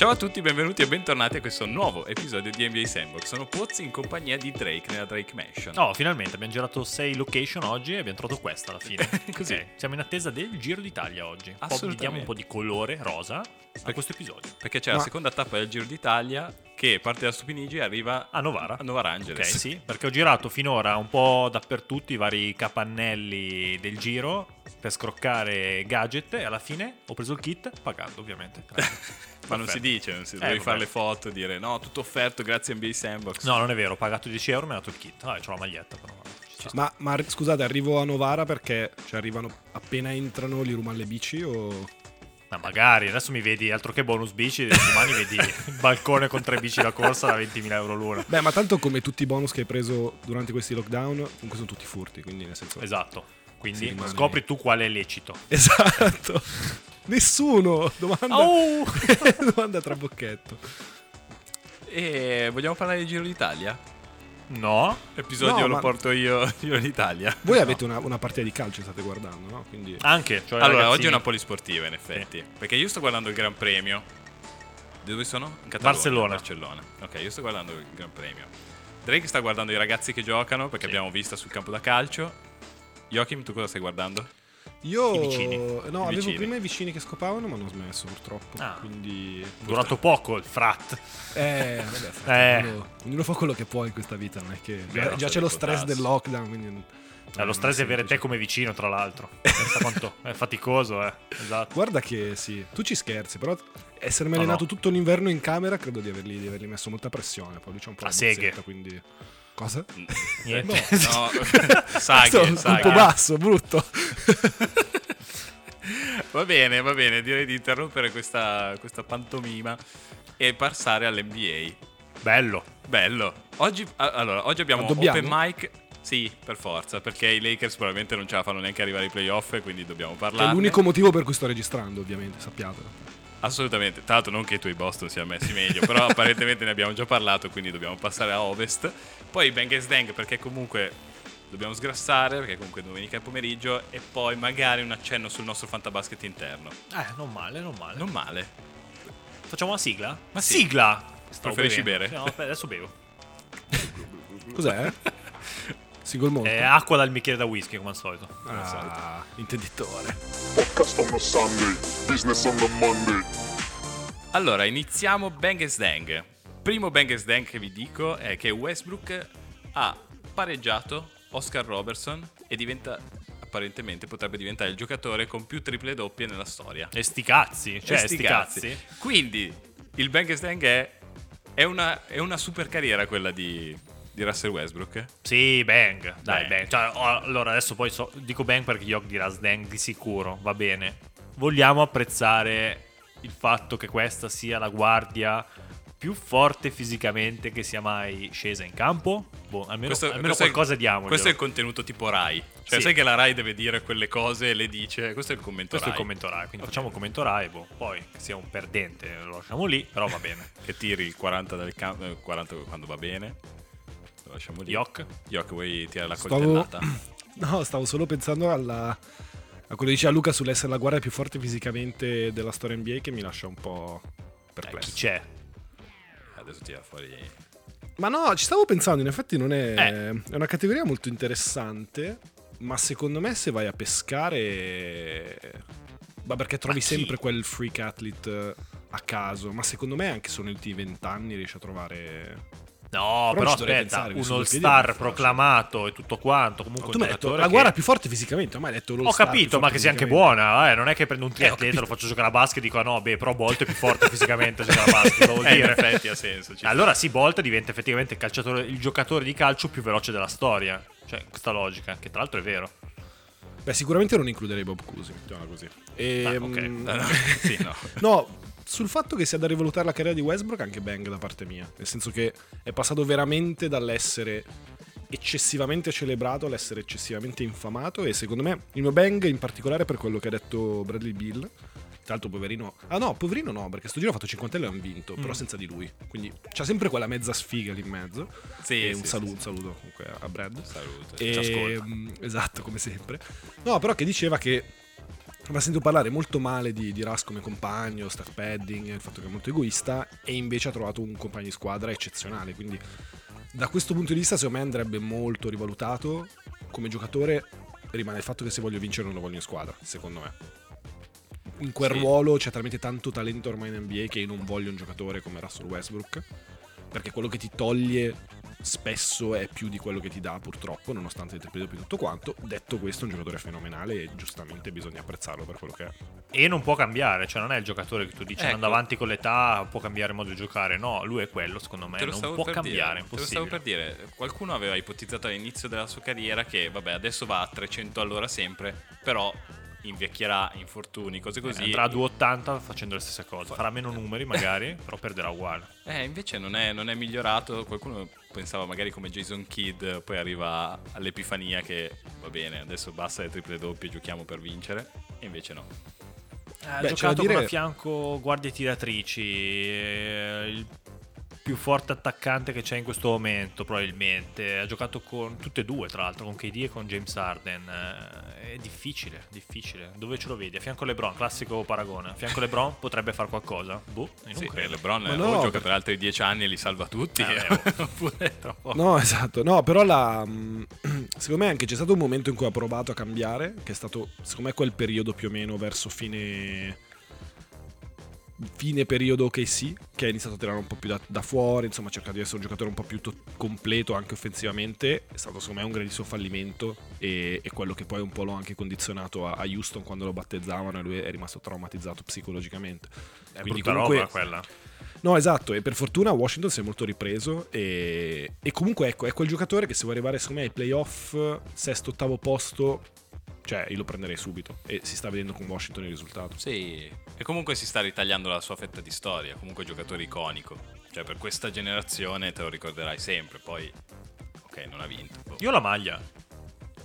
Ciao a tutti, benvenuti e bentornati a questo nuovo episodio di NBA Sandbox. Sono Pozzi in compagnia di Drake nella Drake Mansion. Oh, finalmente abbiamo girato 6 location oggi e abbiamo trovato questa alla fine. Così. Ok, Siamo in attesa del Giro d'Italia oggi. Assolutamente. Diamo un po' di colore rosa a questo episodio. Perché c'è la Ma- seconda tappa del Giro d'Italia che parte da Stupinigi e arriva A Novara. a Novara Ok, Angeles. sì, perché ho girato finora un po' dappertutto i vari capannelli del giro per scroccare gadget e alla fine ho preso il kit pagando ovviamente. Ma non si dice, non si, Eh, devi vabbè. fare le foto, dire no, tutto offerto grazie a NBA Sandbox. No, non è vero, ho pagato 10 euro e mi ha dato il kit. Ah, c'ho la maglietta però. ci. Ma, ma scusate, arrivo a Novara perché cioè, arrivano appena entrano, li rubano le bici o... Ma magari, adesso mi vedi altro che bonus bici, domani vedi il balcone con tre bici da corsa da 20.000 euro l'una. Beh, ma tanto come tutti i bonus che hai preso durante questi lockdown, comunque sono tutti furti, quindi nel senso... Esatto. Quindi Sì, rimane- scopri tu quale è lecito. Esatto. Nessuno! Domanda... Oh! Domanda trabocchetto. E vogliamo parlare di Giro d'Italia? No. Episodio No, lo ma- porto io, Giro d'Italia. Voi avete una, una partita di calcio, state guardando, no? Quindi... Anche. Cioè Allora, ragazzini. oggi è una polisportiva in effetti. Perché io sto guardando il Gran Premio. Di dove sono? In Catalogna, Barcellona. Barcellona. Ok, io sto guardando il Gran Premio. Drake sta guardando i ragazzi che giocano perché Sì. abbiamo vista sul campo da calcio. Joachim, tu cosa stai guardando? Io... No, avevo prima i vicini che scopavano, ma non ho smesso purtroppo. Ah. Quindi... È durato poco il frat. Eh, vabbè, Eh. Ognuno, ognuno fa quello che può in questa vita, non è che... Vero, già c'è lo stress del lockdown, quindi... Eh, lo stress di avere te come vicino, tra l'altro. Pensa quanto è faticoso, eh. Esatto. Guarda che sì, tu ci scherzi, però essermi No, allenato no. tutto un inverno in camera credo di avergli, di avergli messo molta pressione. Poi lui c'è un po' la seghe. quindi... Cosa? Niente. No, saghe, Sto un saghe. po' basso, brutto. Va bene, va bene, direi di interrompere questa, questa pantomima e passare all'NBA. Bello. Bello. Oggi, allora, oggi abbiamo dobbiamo? open mic. Sì, per forza, perché i Lakers probabilmente non ce la fanno neanche arrivare ai playoff, quindi dobbiamo È parlare. l'unico motivo per cui sto registrando, ovviamente, sappiatelo. Assolutamente. Tra l'altro non che i tuoi Boston siano messi meglio, però apparentemente ne abbiamo già parlato, quindi dobbiamo passare a Ovest. Poi Bang and Dang perché comunque dobbiamo sgrassare, perché comunque è domenica pomeriggio, e poi magari un accenno sul nostro fantabasket interno. Eh, non male, non male. Non male. Facciamo una sigla? Ma sì. Sigla! Stavo Preferisci bevendo. bere? No, adesso bevo. Cos'è? Single molto. È acqua dal bicchiere da whisky, come al solito. Ah, intenditore. Podcast on a Sunday, business on a Monday. Allora, iniziamo Bang Dang. Primo Bang Dang che vi dico è che Westbrook ha pareggiato Oscar Robertson e diventa apparentemente potrebbe diventare il giocatore con più triple doppie nella storia. E sti cazzi. Cioè, E sti sti cazzi. Quindi il Bang Dang è è una, è una super carriera quella di, di Russell Westbrook. Sì, bang. Dai, Bang. bang. Cioè, oh, allora, adesso poi so- dico bang perché Yok dirà sdang di sicuro. Va bene. Vogliamo apprezzare il fatto che questa sia la guardia più forte fisicamente che sia mai scesa in campo? Boh, almeno, almeno questo è- qualcosa diamogli. Questo è il contenuto tipo Rai. Cioè, Sì. sai che la Rai deve dire quelle cose e le dice. Questo è il commento Questo è il Rai. commento Rai, quindi facciamo il commento Rai, boh. poi che sia un perdente lo lasciamo lì, però va bene. Che tiri il 40 del campo. 40 quando va bene. Lasciamo lì. Yok? Yok, vuoi tirare la Stavo- coltellata? No, stavo solo pensando alla, a quello che diceva Luca sull'essere la guardia più forte fisicamente della storia NBA che mi lascia un po' Eh, chi perplesso. c'è? Adesso tira fuori. Ma no, ci stavo pensando, in effetti non è... Eh. È una categoria molto interessante, ma secondo me se vai a pescare... Ma perché trovi sempre quel freak athlete eh, a caso, ma secondo me anche solo ultimi vent'anni riesci a trovare... No, Però però, aspetta, un che all-star proclamato e tutto quanto. Comunque tu un mi hai detto giocatore la che- guardia più forte fisicamente, ma hai detto Ho l'all-star più capito, ma che sia anche buona, eh, non è che prendo un triatleta, lo faccio giocare a basket e dico "Ah, no, beh, però Bolt è più forte fisicamente giocare a basket", lo vuol Eh, in dire. effetti ha senso. Allora sì, Bolt diventa effettivamente il, calciatore, il giocatore di calcio più veloce della storia. Cioè, questa logica, che tra l'altro è vero. Beh, sicuramente non includerei Bob Cousy, mettiamola così. E, Ah, ok. mm, sta. sì, no. No, sul fatto che sia da rivalutare la carriera di Westbrook, anche bang da parte mia. Nel senso che è passato veramente dall'essere eccessivamente celebrato all'essere eccessivamente infamato. E secondo me il mio bang, in particolare per quello che ha detto Bradley Bill. Tra l'altro, poverino. Ah, no, poverino no, perché sto giro ha fatto 50 e hanno vinto, però senza di lui. Quindi c'ha sempre quella mezza sfiga lì in mezzo. Sì, e un, sì, saluto, sì. saluto comunque a Brad. Saluto. E- Ci ascolta. mm, esatto, come sempre. No, però che diceva che ma sento parlare molto male di, di Russ come compagno, stat padding, il fatto che è molto egoista e invece ha trovato un compagno di squadra eccezionale, quindi da questo punto di vista secondo me andrebbe molto rivalutato come giocatore rimane il fatto che se voglio vincere non lo voglio in squadra, secondo me. In quel Sì. ruolo c'è talmente tanto talento ormai in NBA che io non voglio un giocatore come Russell Westbrook, perché quello che ti toglie spesso è più di quello che ti dà purtroppo, nonostante il triple doppio e tutto quanto. Detto questo, è un giocatore fenomenale e giustamente bisogna apprezzarlo per quello che è. E non può cambiare, cioè non è il giocatore che tu dici Ecco. andando avanti con l'età può cambiare modo di giocare. No, lui è quello, secondo me. Non può cambiare, dire, te lo stavo impossibile. per dire. Qualcuno aveva ipotizzato all'inizio della sua carriera che, vabbè, adesso va a 300 all'ora sempre, però invecchierà, infortuni, cose così. Andrà a 2,80 facendo le stesse cose. Farà meno numeri magari, però perderà uguale. Eh, invece non è, non è migliorato. Qualcuno pensava magari come Jason Kidd, poi arriva all'epifania che va bene, adesso basta le triple doppie, giochiamo per vincere. E invece no. Ha Beh, c'è giocato dire- con a fianco guardie tiratrici, eh, il più forte attaccante che c'è in questo momento probabilmente. Ha giocato con tutte e due, tra l'altro, con KD e con James Harden. Eh, È difficile, difficile. Dove ce lo vedi? A fianco LeBron, classico paragone. A fianco LeBron potrebbe fare qualcosa? Boh, non Sì, credo. LeBron no, gioca per- altri 10 anni e li salva tutti, Eh, oppure è troppo. No, esatto. No, però la, mh, secondo me anche c'è stato un momento in cui ha provato a cambiare, che è stato, secondo me, quel periodo più o meno verso fine fine periodo OKC, che ha iniziato a tirare un po' più da, da fuori, insomma ha cercato di essere un giocatore un po' più to- completo anche offensivamente, è stato secondo me un grandissimo fallimento e, e quello che poi un po' l'ho anche condizionato a, a Houston quando lo battezzavano e lui è rimasto traumatizzato psicologicamente. È Quindi brutta comunque- roba quella. No, esatto, e per fortuna Washington si è molto ripreso e, e comunque ecco, è quel giocatore che se vuoi arrivare secondo me ai playoff, sesto, ottavo posto, cioè io lo prenderei subito e si sta vedendo con Washington il risultato. Sì, e comunque si sta ritagliando la sua fetta di storia, comunque giocatore iconico. Cioè per questa generazione te lo ricorderai sempre, poi ok, non ha vinto. boh. Io ho la maglia.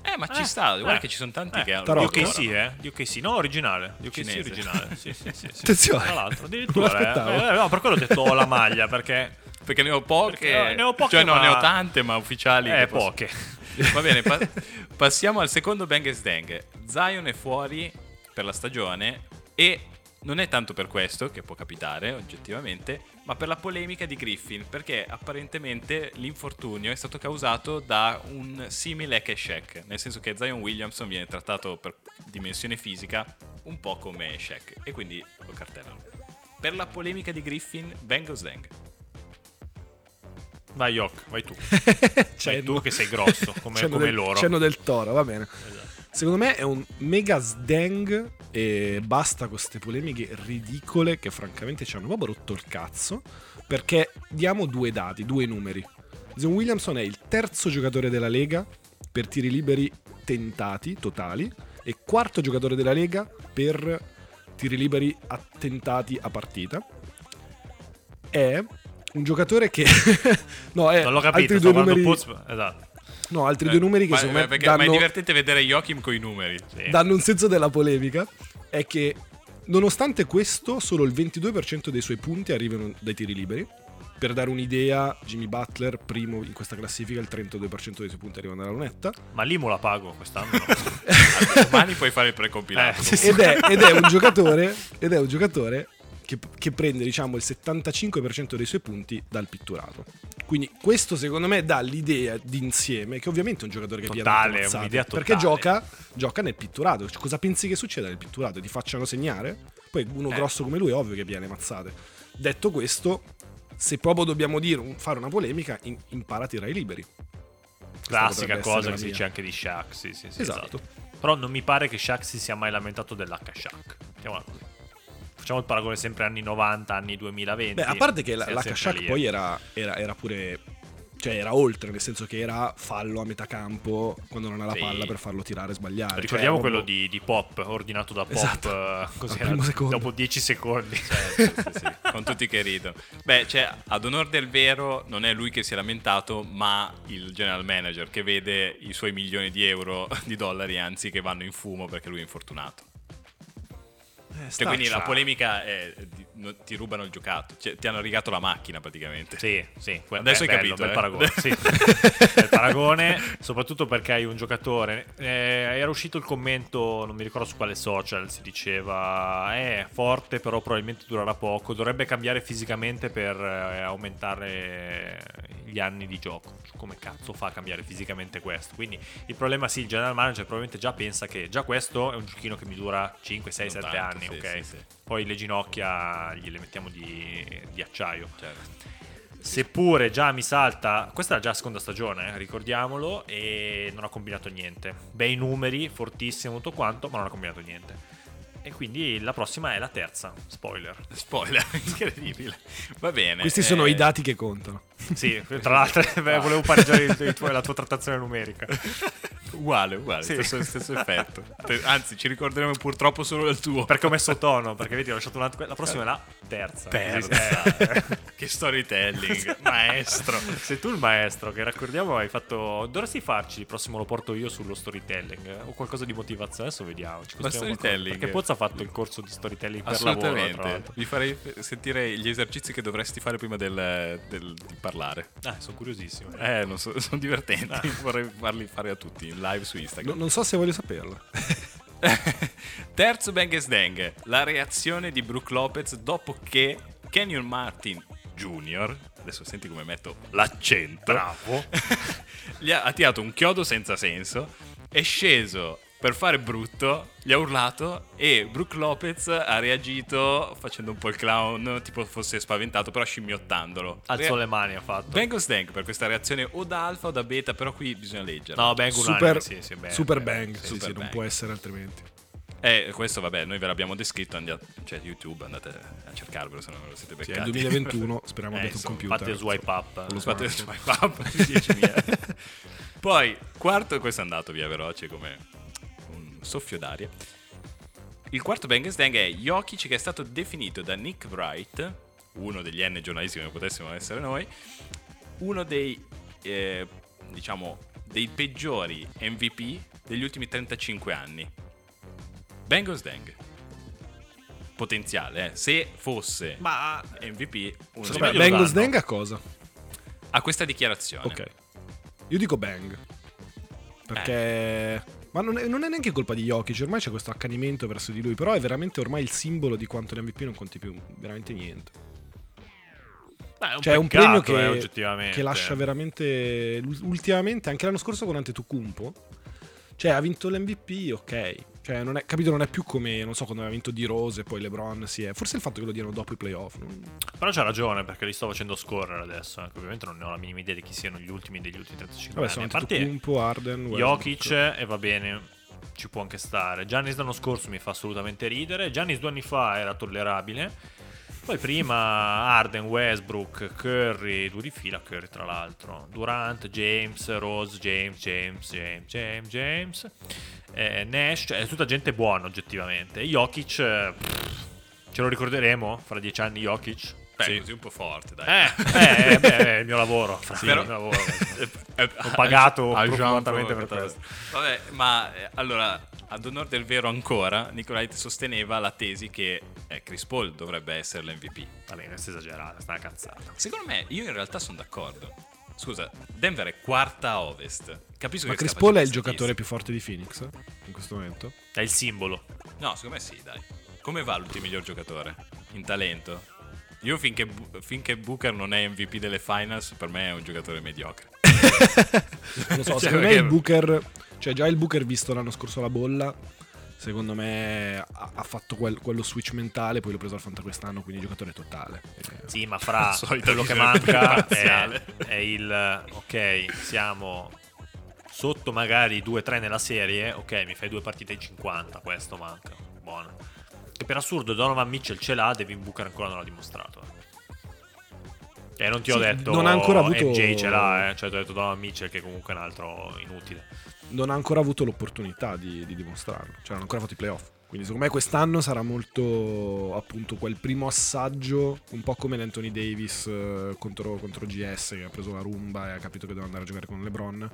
Eh, ma ci Eh, sta, guarda eh, che ci sono tanti eh, che hanno. Di OKC, no? eh? Di OKC, no, originale. Di OKC Cinese. originale. Sì, sì, sì, sì. Attenzione. Tra l'altro, addirittura. Eh, eh, no, per quello ho detto ho la maglia, perché... Perché ne ho poche, Perché ne ho poche, cioè no, ma- ne ho tante, ma ufficiali. Eh, posso- poche. Va bene, pa- passiamo al secondo Bang Dang. Zion è fuori per la stagione e non è tanto per questo, che può capitare oggettivamente, ma per la polemica di Griffin, perché apparentemente l'infortunio è stato causato da un simile Shaq, nel senso che Zion Williamson viene trattato per dimensione fisica un po' come Shaq, e quindi lo cartellano. Per la polemica di Griffin, Bang Dang. Vai, Yok, vai tu. C'è Vai tu che sei grosso, come, Cenno come del, loro. cenno del toro, va bene. Esatto. Secondo me è un mega sdang e basta con queste polemiche ridicole che francamente ci hanno proprio rotto il cazzo perché diamo due dati, due numeri. Zion Williamson è il terzo giocatore della Lega per tiri liberi tentati totali e quarto giocatore della Lega per tiri liberi attentati a partita. È un giocatore che no, è Non l'ho altri capito, due sto guardando numeri Puz. Esatto. No, altri Eh, due numeri che ma, secondo me perché- ma è danno, divertente vedere Joachim con i numeri. Sì. danno un senso della polemica. È che nonostante questo, solo il 22% dei suoi punti arrivano dai tiri liberi. Per dare un'idea, Jimmy Butler, primo in questa classifica, il 32% dei suoi punti arrivano dalla lunetta. Ma l'Imo la pago quest'anno. no? Domani puoi fare il precompilato. Eh, sì, sì. Ed è, ed è un giocatore, ed è un giocatore che, che prende diciamo il 75% dei suoi punti dal pitturato. Quindi questo secondo me dà l'idea d'insieme che ovviamente è un giocatore che Totale, viene un'idea perché totale. gioca, gioca nel pitturato. Cioè, cosa pensi che succeda nel pitturato? Ti facciano segnare? Poi uno Eh. grosso come lui è ovvio che viene mazzate. Detto questo, se proprio dobbiamo dire, fare una polemica, in- impara a tirare i liberi. Classica cosa che si dice anche di Shaq. Sì, sì, sì, Esatto. Però non mi pare che Shaq si sia mai lamentato dell'H Shaq. Mettiamola così. Facciamo il paragone sempre anni 90, anni 2020. Beh, a parte che la, la Kashak poi eh. era, era, era pure. Cioè, era oltre, nel senso che era fallo a metà campo quando non ha la Sì. palla per farlo tirare e sbagliare. Ricordiamo Cioè, quello proprio- di, di Pop, ordinato da Pop. Esatto. eh, così secondo. dopo 10 secondi. Certo, sì, sì, con tutti che ridono. Beh, cioè, ad onor del vero, non è lui che si è lamentato, ma il general manager che vede i suoi milioni di euro, di dollari, anzi, che vanno in fumo perché lui è infortunato. Eh, Cioè, quindi la polemica è di- ti rubano il giocato. Cioè, ti hanno rigato la macchina praticamente. Sì, sì. que- Adesso hai bello, capito, Bel eh. paragone. Sì. bel paragone, soprattutto perché hai un giocatore. eh, era uscito il commento, non mi ricordo su quale social, si diceva: È forte, però probabilmente durerà poco. Dovrebbe cambiare fisicamente per eh, aumentare gli anni di gioco. Come cazzo fa a cambiare fisicamente questo? Quindi il problema, sì, il general manager probabilmente già pensa che già questo è un giochino che mi dura 5, 6, Non 7 tanto, anni, sì, ok? sì, sì. Poi le ginocchia gliele mettiamo di, di acciaio. Certo. Seppure già mi salta, questa è già la seconda stagione, eh, ricordiamolo, e non ha combinato niente. Bei numeri, fortissimo tutto quanto, ma non ha combinato niente. E quindi la prossima è la terza, spoiler. Spoiler, incredibile. Va bene. Questi eh, sono i dati che contano. Sì, tra l'altro beh, volevo pareggiare il- il tuo- la tua trattazione numerica. Uguale, uguale, Sì. stesso, stesso effetto. Anzi, ci ricorderemo purtroppo solo del tuo. Perché ho messo tono, perché vedi ho lasciato una... La prossima è la terza. Terza. Eh, che storytelling, maestro. Sei tu il maestro che raccordiamo hai fatto. Dovresti farci il prossimo lo porto io sullo storytelling eh? o qualcosa di motivazione. Adesso vediamo. Ma storytelling? Perché Pozza ha fatto il corso di storytelling per lavoro. Assolutamente. Vi farei sentire gli esercizi che dovresti fare prima del, del- parlare. Ah, sono curiosissimo. Eh, non so, sono divertenti. Vorrei farli fare a tutti in live su No- Instagram. non so se voglio saperlo. Terzo Bang Dang, la reazione di Brooke Lopez dopo che Kenyon Martin Jr., adesso senti come metto l'accento, Bravo. gli ha, ha tirato un chiodo senza senso, è sceso per fare brutto, gli ha urlato e Brooke Lopez ha reagito facendo un po' il clown, tipo fosse spaventato, però scimmiottandolo. Alzò Re- le mani, ha fatto. Bang Dang per questa reazione o da alfa o da beta, però qui bisogna leggere. No, Bang Super, unanime, sì, sì, bang, super bang, bang. sì. Sì, super sì, non bang. può essere altrimenti. Eh, questo vabbè, noi ve l'abbiamo descritto, andiate, cioè YouTube, andate a cercarvelo se non lo siete Sì, è beccati. il 2021, speriamo Eh, abbiate un insomma, computer. Fate swipe up. Lo Fate swipe. swipe up 10.000. Poi, quarto, questo è andato via veloce come un soffio d'aria. Il quarto Bang Dang è Jokic che è stato definito da Nick Wright, uno degli N giornalisti come potessimo essere noi, uno dei, eh, diciamo, dei peggiori MVP degli ultimi 35 anni. Bang Dang. Potenziale, eh. Se fosse Ma MVP, uno Secondo dei bang. Sdang a cosa? a questa dichiarazione. Ok. Io dico bang. Perché... Ma non è, non è neanche colpa di Jokic, ormai c'è questo accanimento verso di lui, però è veramente ormai il simbolo di quanto l'MVP non conti più, veramente niente. Beh, è un Cioè è un premio eh, che, oggettivamente. che lascia veramente... Ultimamente, anche l'anno scorso con Antetokounmpo, cioè ha vinto l'MVP, ok. Cioè, non è, capito, non è più come, non so, quando aveva vinto di Rose e poi LeBron si è... Forse il fatto che lo diano dopo i playoff. non- Però c'ha ragione perché li sto facendo scorrere adesso. eh, ovviamente non ne ho la minima idea di chi siano gli ultimi degli ultimi 35 Vabbè, sono anni. A parte Antetokounmpo, Arden, Jokic e va bene, ci può anche stare. Giannis l'anno scorso mi fa assolutamente ridere. Giannis due anni fa era tollerabile. Poi prima Arden, Westbrook, Curry, due di fila Curry tra l'altro. Durant, James, Rose, James, James, James, James, James. eh, Nash, cioè è tutta gente buona oggettivamente. Jokic, eh, pff, ce lo ricorderemo fra dieci anni Jokic? Beh, Sì. così un po' forte, dai. Eh, eh, beh, è il mio lavoro. Sì, Però- il mio lavoro. Eh, Ho pagato Paul per questo. Vabbè, ma eh, allora, ad onore del vero ancora, Nicolait sosteneva la tesi che eh, Chris Paul dovrebbe essere l'MVP. Va bene, questa è esagerata, sta una cazzata. Secondo me, io in realtà sono d'accordo. Scusa, Denver è quarta a ovest. Capisco Ma che Chris Paul è il giocatore più forte di Phoenix eh, in questo momento? È il simbolo. No, secondo me sì, dai. Come valuti il miglior giocatore? In talento? Io finché, finché Booker non è MVP delle finals, per me è un giocatore mediocre. Non lo so, Cioè, secondo me perché- il Booker, cioè già il Booker visto l'anno scorso alla bolla, secondo me ha, ha fatto quel- quello switch mentale, poi l'ho preso al Fanta quest'anno, quindi giocatore totale. Eh, Sì, ma fra quello che manca è, è il ok, siamo sotto magari 2-3 nella serie, ok, mi fai due partite in 50, questo manca. Buono. Che per assurdo Donovan Mitchell ce l'ha, Devin Booker ancora non l'ha dimostrato. E non ti ho Sì, detto non ha ancora avuto- MJ ce l'ha, eh. cioè ti ho detto Donovan Mitchell che comunque è un altro inutile. Non ha ancora avuto l'opportunità di, di dimostrarlo, cioè non ha ancora fatto i playoff. Quindi secondo me quest'anno sarà molto appunto quel primo assaggio, un po' come l'Anthony Davis eh, contro, contro GS che ha preso la rumba e ha capito che deve andare a giocare con LeBron.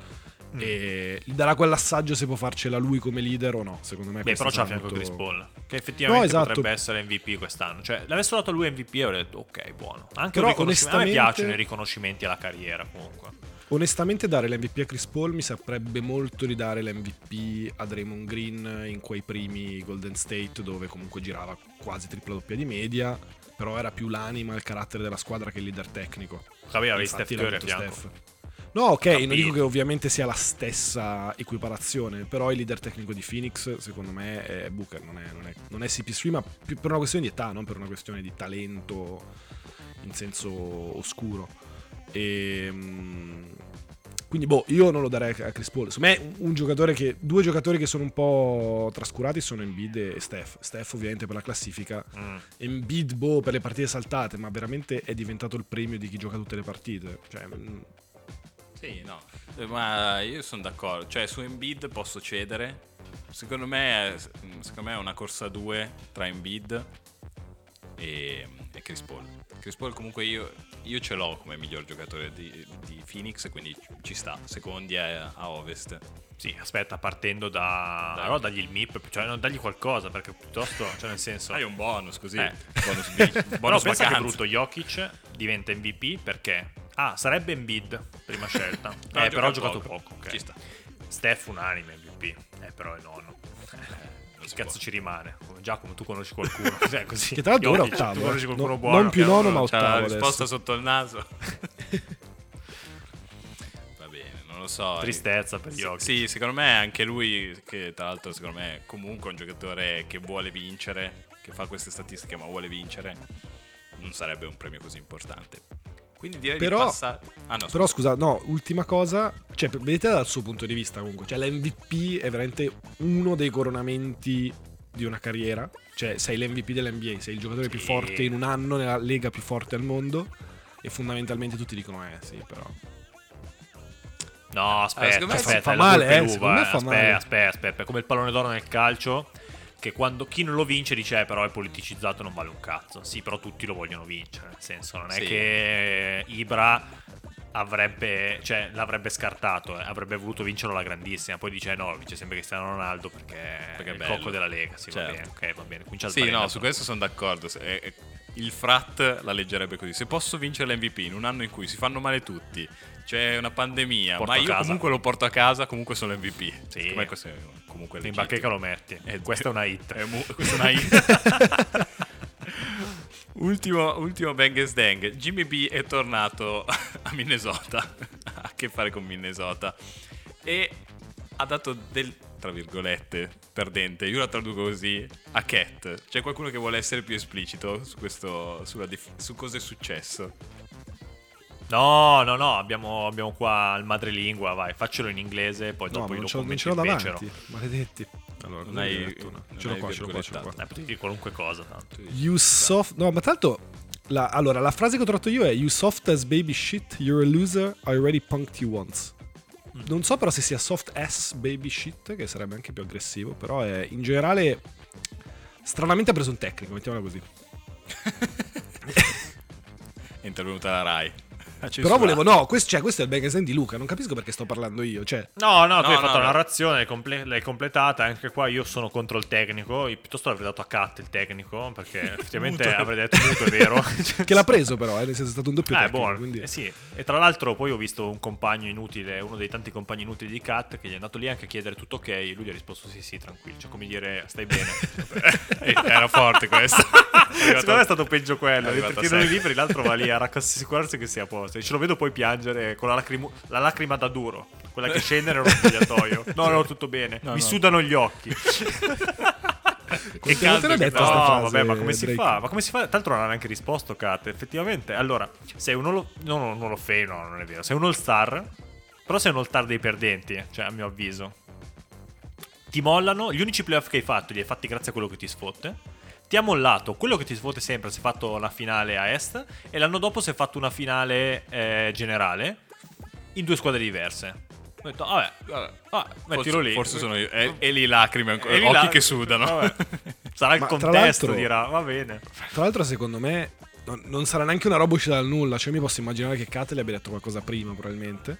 E gli darà quell'assaggio se può farcela lui come leader o no. Secondo me Beh, però c'ha fianco molto- Chris Paul, che effettivamente No, esatto. potrebbe essere MVP quest'anno. Cioè, l'avessero dato lui MVP e avrei detto, ok, buono. Anche Però riconoscimento. A me onestamente- piacciono i riconoscimenti alla carriera, comunque. Onestamente dare l'MVP a Chris Paul mi saprebbe molto di dare l'MVP a Draymond Green in quei primi Golden State dove comunque girava quasi tripla doppia di media, però era più l'anima il carattere della squadra che il leader tecnico. Capì, avevi Steph Curry a fianco. Steph. No, ok, Capito. non dico che ovviamente sia la stessa equiparazione, però il leader tecnico di Phoenix secondo me è Booker, non è, non è, non è CP3, ma per una questione di età, non per una questione di talento in senso oscuro. E, mm, quindi, boh, io non lo darei a Chris Paul. Secondo me, un, giocatore che. Due giocatori che sono un po' trascurati sono Embiid e Steph. Steph, ovviamente, per la classifica. Mm. Embiid, boh, per le partite saltate, ma veramente è diventato il premio di chi gioca tutte le partite. Cioè, mm, Sì, no. Eh, Ma io sono d'accordo. Cioè, su Embiid posso cedere. Secondo me, secondo me è una corsa a due tra Embiid e, e Chris Paul. Chris Paul comunque io, io ce l'ho come miglior giocatore di, di Phoenix, quindi ci sta. Secondi a, a Ovest. Sì, aspetta, partendo da. Dai. Allora dagli il MIP, cioè non dagli qualcosa, perché piuttosto, cioè nel senso. Hai un bonus così. Eh. Bonus, Però bonus pensa che brutto Jokic diventa MVP perché Ah, sarebbe Embiid prima scelta. No, eh, però ha giocato poco. poco, ok. Ci sta. Steph unanime MVP. Eh, però è nonno. Che cazzo ci rimane? Come Giacomo, tu conosci qualcuno? Cioè, così. Che tra l'altro ora ottavo, Tu eh. conosci qualcuno No- buono? non più nono, ma C'ha la ottavo risposta adesso. sotto il naso. Va bene, non lo so. Tristezza per Sì, Jokic. Sì, secondo me anche lui, che tra l'altro secondo me è comunque un giocatore che vuole vincere, che fa queste statistiche ma vuole vincere, non sarebbe un premio così importante. Quindi direi Però- di passare... Ah no, Però scusa, no, ultima cosa, cioè vedete dal suo punto di vista comunque, cioè l'MVP è veramente uno dei coronamenti di una carriera, cioè sei l'MVP dell'NBA, sei il giocatore più Sì. forte in un anno nella lega più forte al mondo e fondamentalmente tutti dicono eh sì, però No, aspetta, me aspetta, fa male, eh, secondo me eh. fa aspetta, male. aspetta, aspetta, come il pallone d'oro nel calcio che quando chi non lo vince dice eh, però è politicizzato non vale un cazzo. Sì, però tutti lo vogliono vincere, nel senso non è Sì. che Ibra avrebbe, cioè, l'avrebbe scartato, eh, avrebbe voluto vincerlo alla grandissima, poi dice eh, no, vince sempre Cristiano Ronaldo perché, Perché è il bello. cocco della Lega, sì, va Certo. bene, ok, va bene. A Sì, no, su questo sono d'accordo. Eh, eh, Il frat la leggerebbe così. Se posso vincere l'MVP in un anno in cui si fanno male tutti, c'è una pandemia, Porto ma io comunque lo porto a casa, comunque sono l'MVP. Sì. Me questo è comunque in bacheca lo metti. Eh, Questa è una hit. È mu- questa è una hit. ultimo, ultimo Bang Dang. Jimmy B è tornato a Minnesota. ha a che fare con Minnesota. E ha dato del, tra virgolette, perdente, io la traduco così, a Cat. C'è qualcuno che vuole essere più esplicito su questo, dif- su cosa è successo? No, no, no, abbiamo, abbiamo qua il madrelingua, vai, faccelo in inglese, poi no, dopo io lo commento in davanti, becero. maledetti. Allora, Non hai- non ce l'ho qua, ce l'ho qua, ce l'ho qua. Eh, potevi dire qualunque cosa, tanto. You soft. No, ma l'altro. La, allora, la frase che ho tratto io è You soft as baby shit, you're a loser, I already punked you once. Non so però se sia soft as baby shit, che sarebbe anche più aggressivo, però è in generale. Stranamente ha preso un tecnico, mettiamola così. È intervenuta la Rai. Ha Però volevo. No, questo, cioè, questo è il Bang di Luca, non capisco perché sto parlando io. Cioè, No, no, tu No, hai fatto no, la no. narrazione, l'hai, comple- l'hai completata. Anche qua io sono contro il tecnico. Io piuttosto l'avrei dato a Cat il tecnico. Perché effettivamente avrei detto muto, è vero. che l'ha preso però, eh, nel senso è stato un doppio Eh, tecnico. buono. quindi... Eh sì. E tra l'altro poi ho visto un compagno inutile, uno dei tanti compagni inutili di Cat, che gli è andato lì anche a chiedere tutto ok. E lui gli ha risposto sì, sì, tranquillo. Cioè come dire, stai bene. Eh, Era forte questo. Secondo me è stato peggio quello. Perché sei. libri, l'altro va lì a rassicurarsi che sia a posto. E ce lo vedo poi piangere con la, lacrimu- la lacrima da duro. Quella che scende nello spogliatoio. No, no, tutto bene. No, Mi no. sudano gli occhi. Che caldo l'ha detta No, sta frase, vabbè, ma come si Drake? fa? Ma come si fa? Tra l'altro non ha neanche risposto, Kat. Effettivamente, allora, sei un Hall no, no, non lo fai, no, non è vero. Sei un all-star, però sei un all-star dei perdenti, cioè a mio avviso. Ti mollano, gli unici playoff che hai fatto li hai fatti grazie a quello che ti sfotte. Ti ha mollato, quello che ti sfotte sempre si è fatto una finale a est e l'anno dopo si è fatto una finale eh, generale in due squadre diverse. Ho detto, vabbè, vabbè, ah, mettilo Forse, lì. forse sono io. E, e lì lacrime ancora. E occhi là- che sudano. Vabbè. Sarà il Ma contesto, dirà, va bene. Tra l'altro, secondo me, non, non sarà neanche una roba uscita dal nulla. Cioè, mi posso immaginare che Kat le abbia detto qualcosa prima, probabilmente.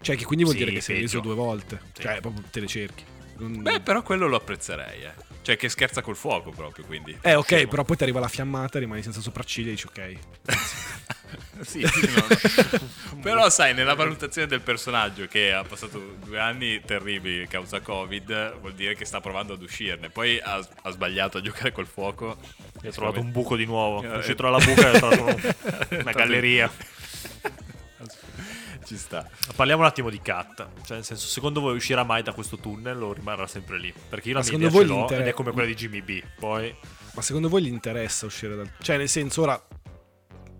Cioè, che quindi vuol Sì, dire che sei leso peggio. due volte. Sì. Cioè, proprio te le cerchi. Non- Beh, però quello lo apprezzerei, eh. Cioè, che scherza col fuoco proprio, quindi. eh, ok, Scemo. però poi ti arriva la fiammata, rimani senza sopracciglia e dici ok. sì, sì, no, no. Però sai, nella valutazione del personaggio che ha passato due anni terribili a causa Covid, vuol dire che sta provando ad uscirne. Poi ha, ha sbagliato a giocare col fuoco. Ho trovato un buco di nuovo. Eh, È uscito dalla buca e ho trovato un- una galleria. Ci sta. Parliamo un attimo di Cat. Cioè, nel senso, secondo voi uscirà mai da questo tunnel o rimarrà sempre lì? Perché io la Ma mia secondo idea voi ce l'ho ed è come quella di Jimmy B. Poi, Ma secondo voi gli interessa uscire dal... Cioè, nel senso, ora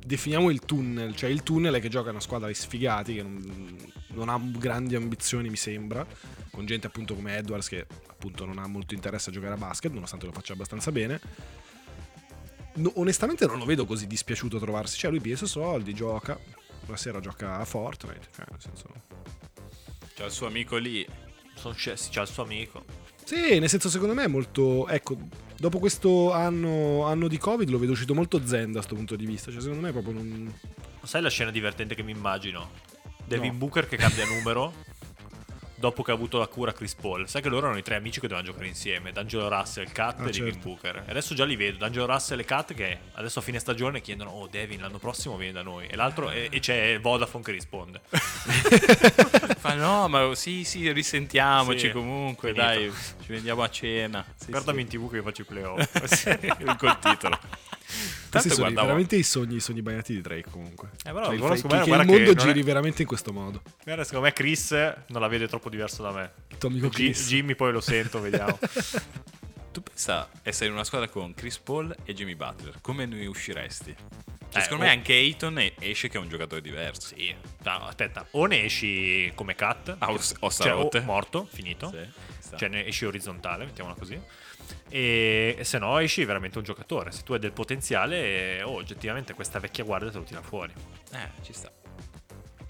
definiamo il tunnel. Cioè, il tunnel è che gioca una squadra di sfigati che non, non ha grandi ambizioni, mi sembra. Con gente appunto come Edwards che appunto non ha molto interesse a giocare a basket, nonostante lo faccia abbastanza bene. No, onestamente non lo vedo così dispiaciuto trovarsi. Cioè, lui suoi soldi, gioca. Una sera gioca a Fortnite. Cioè, nel senso... C'è il suo amico lì. sono scesi, c'ha il suo amico. Sì, nel senso secondo me è molto... Ecco, dopo questo anno, anno di Covid lo vedo uscito molto zen da questo punto di vista. Cioè secondo me proprio non... Sai la scena divertente che mi immagino? Devin No. Booker che cambia numero dopo che ha avuto la cura Chris Paul. Sai che loro erano i tre amici che dovevano giocare insieme: D'Angelo Russell, Kat Ah, e Devin certo. Booker. E adesso già li vedo: D'Angelo Russell e Kat che adesso a fine stagione chiedono: Oh, Devin, l'anno prossimo vieni da noi. E l'altro, e, e c'è Vodafone che risponde. Fa no, ma sì, sì, risentiamoci Sì, comunque, finito. dai, ci vediamo a cena. Sì, Guardami sì. in tv che io faccio i playoff. col titolo. Questi Tanto sono guardavo, veramente i sogni, i sogni bagnati di Drake comunque. Eh, però, Cioè, che, secondo me- che il che mondo è- giri veramente in questo modo. Guarda, secondo me Chris non la vede troppo diverso da me. Il tuo amico Chris. Jimmy poi lo sento, vediamo. tu pensa essere in una squadra con Chris Paul e Jimmy Butler, come ne usciresti? Cioè, Eh, secondo me anche Ayton esce che è un giocatore diverso. Sì. No, aspetta, o ne esci come cat, Ah, ossa- ossa cioè, o morto, finito. Sì. Cioè ne esci orizzontale, mettiamola così. E, e se no esci veramente un giocatore. Se tu hai del potenziale, oh, oggettivamente questa vecchia guardia te lo tira fuori. Eh, ci sta.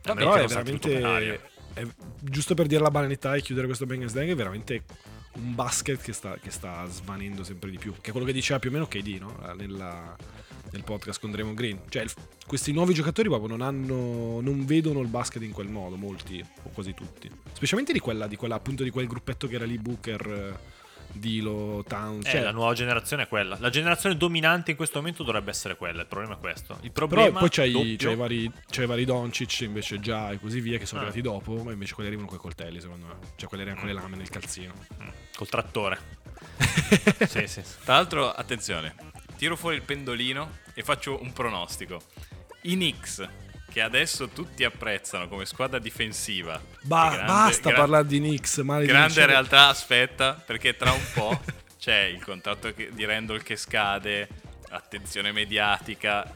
Meno Però è veramente... è- giusto per dire la banalità e chiudere questo Bang Dang è veramente un basket che sta, che sta svanendo sempre di più. Che è quello che diceva più o meno KD, no? Nella- nel podcast con Draymond Green. Cioè, il- questi nuovi giocatori proprio non hanno. non vedono il basket in quel modo, molti, o quasi tutti. Specialmente di quella, di quella appunto di quel gruppetto che era lì Booker, eh, Dilo, Towns. Eh, cioè, la nuova generazione è quella. La generazione dominante in questo momento dovrebbe essere quella. Il problema è questo. Il Però problema poi c'hai, doppio- c'hai i vari, c'hai i vari Doncic invece già e così via che sono Ah. arrivati dopo, ma invece quelli arrivano con i coltelli secondo me. Cioè quelli arrivano con le lame nel calzino. Mm, col trattore. sì, sì. Tra l'altro, attenzione, tiro fuori il pendolino e faccio un pronostico. I Knicks, che adesso tutti apprezzano come squadra difensiva. Ba- grande- basta gra- parlare di Knicks, male di Grande realtà, aspetta, perché tra un po' c'è il contratto di Randall che scade, attenzione mediatica.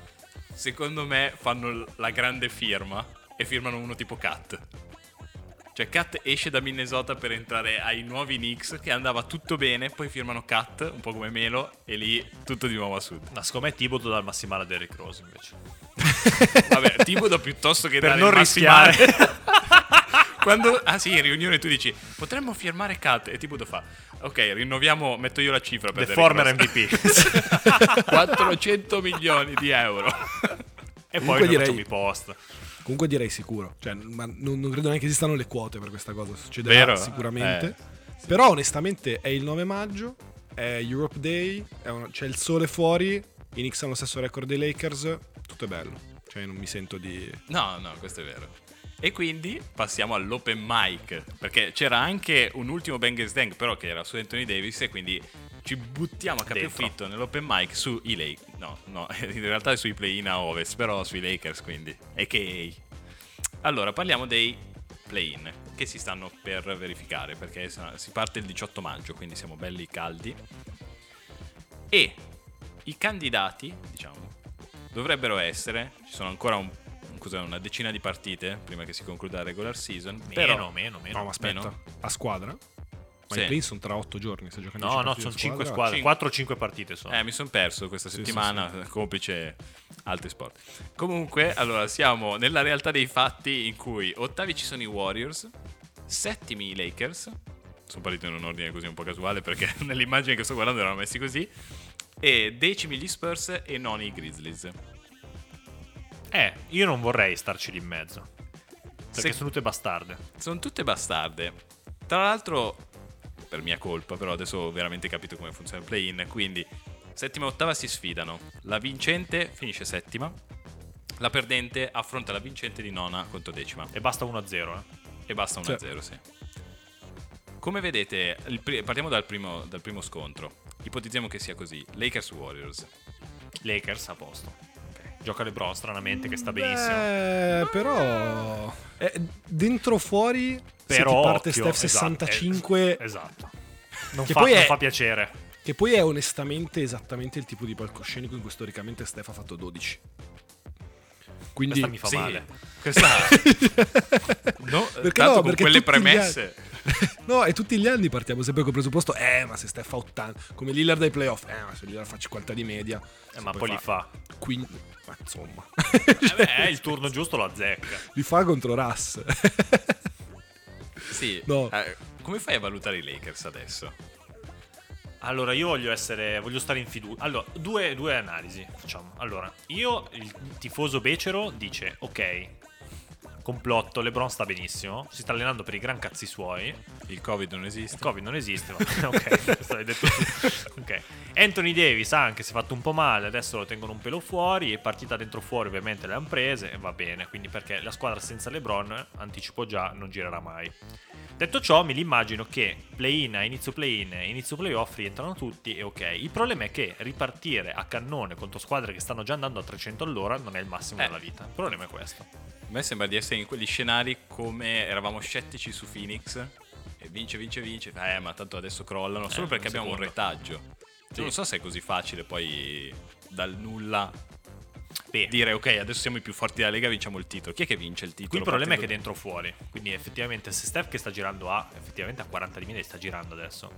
Secondo me fanno la grande firma e firmano uno tipo Cat. Cioè Cat esce da Minnesota per entrare ai nuovi Knicks che andava tutto bene, poi firmano Cat, un po' come Melo, e lì tutto di nuovo a sud. No, secondo me Thibodeau dal massimale a Derrick Rose invece. Vabbè, Tibodo piuttosto che Per dare non il massimale- rischiare. Quando, ah sì, in riunione tu dici potremmo firmare Cat e Tibodo fa ok, rinnoviamo, metto io la cifra per The Derrick former Rose." MVP. 400 milioni di euro. e poi Comunque direi- facciamo i post. Comunque direi sicuro. Cioè, ma non, non credo neanche esistano le quote per questa cosa. Succederà Vero? sicuramente. Eh, Però onestamente è il 9 maggio, è Europe Day, è un- c'è il sole fuori, i Knicks hanno lo stesso record dei Lakers, tutto è bello. Cioè non mi sento di... No, no, questo è vero. E quindi passiamo all'open mic, perché c'era anche un ultimo Bangers Dang, però che era su Anthony Davis e quindi ci buttiamo a capofitto nell'open mic sui Lakers. No, no, in realtà è sui play-in a Ovest, però sui Lakers quindi. A.k.a. Allora, parliamo dei play-in che si stanno per verificare, perché si parte il 18 maggio, quindi siamo belli caldi. E i candidati, diciamo, dovrebbero essere, ci sono ancora un- cos'è, una decina di partite prima che si concluda la regular season, Meno, però meno, meno. No, ma aspetta, Meno? a squadra? Ma Sì. i play sono tra 8 giorni, se giocano No, 10 no, sono a 5 squadra. squadre, Cinque. 4 o 5 partite sono. Eh, mi sono perso questa Sì, settimana, complice altri sport. Comunque, allora, siamo nella realtà dei fatti in cui ottavi ci sono i Warriors, settimi i Lakers, sono partiti in un ordine così un po' casuale perché nell'immagine che sto guardando erano messi così, e decimi gli Spurs e noni i Grizzlies. Eh, io non vorrei starci lì in mezzo. Perché Se- sono tutte bastarde. Sono tutte bastarde. Tra l'altro, per mia colpa, però adesso ho veramente capito come funziona il play-in. Quindi, settima e ottava si sfidano. La vincente finisce settima. La perdente affronta la vincente di nona contro decima. E basta 1-0, eh. E basta 1-0, sì. Come vedete, pri- partiamo dal primo, dal primo scontro. Ipotizziamo che sia così. Lakers Warriors. Lakers a posto. Gioca LeBron stranamente che sta benissimo. Beh, però eh, dentro fuori Però se parte occhio, Steph esatto, 65 es- esatto. Non, Che fa, poi non è- fa piacere. che poi è onestamente esattamente il tipo di palcoscenico in cui storicamente Steph ha fatto 12. Quindi Questa mi fa Sì, male. questa... no, Perché tanto no, con perché quelle premesse... No, e tutti gli anni partiamo sempre col presupposto Eh, ma se Steph fa 80 Come Lillard dai playoff Eh, ma se Lillard fa 50 di media Eh, ma poi li fa. 15 Ma insomma Eh beh, il turno giusto lo azzecca. Li fa contro Russ Sì. No. Eh, come fai a valutare i Lakers adesso? Allora, io voglio essere. Voglio stare in fiducia. Allora, due, due analisi facciamo. Allora, io, il tifoso becero, dice: Ok, complotto, LeBron sta benissimo. Si sta allenando per i gran cazzi suoi. Il Covid non esiste. Il Covid non esiste, ma ok, l'hai detto tu. Ok. Anthony Davis anche si è fatto un po' male, adesso lo tengono un pelo fuori. È partita dentro fuori, ovviamente le hanno prese e va bene. Quindi perché la squadra senza LeBron, anticipo già, non girerà mai. Detto ciò, mi immagino che play-in a inizio play-in e inizio playoff rientrano tutti e ok. Il problema è che ripartire a cannone contro squadre che stanno già andando a 300 all'ora non è il massimo Eh. della vita. Il problema è questo. A me sembra di essere in quegli scenari come eravamo scettici su Phoenix. E vince, vince, vince. Eh, ma tanto adesso crollano. Solo Eh, perché un abbiamo un secondo. retaggio. Cioè, Sì. Non so se è così facile poi dal nulla Beh, dire ok, adesso siamo i più forti della Lega, vinciamo il titolo. Chi è che vince il titolo? Qui il problema è che Partendo- dentro o fuori. Quindi effettivamente se Steph che sta girando a effettivamente a 40 di media sta girando adesso.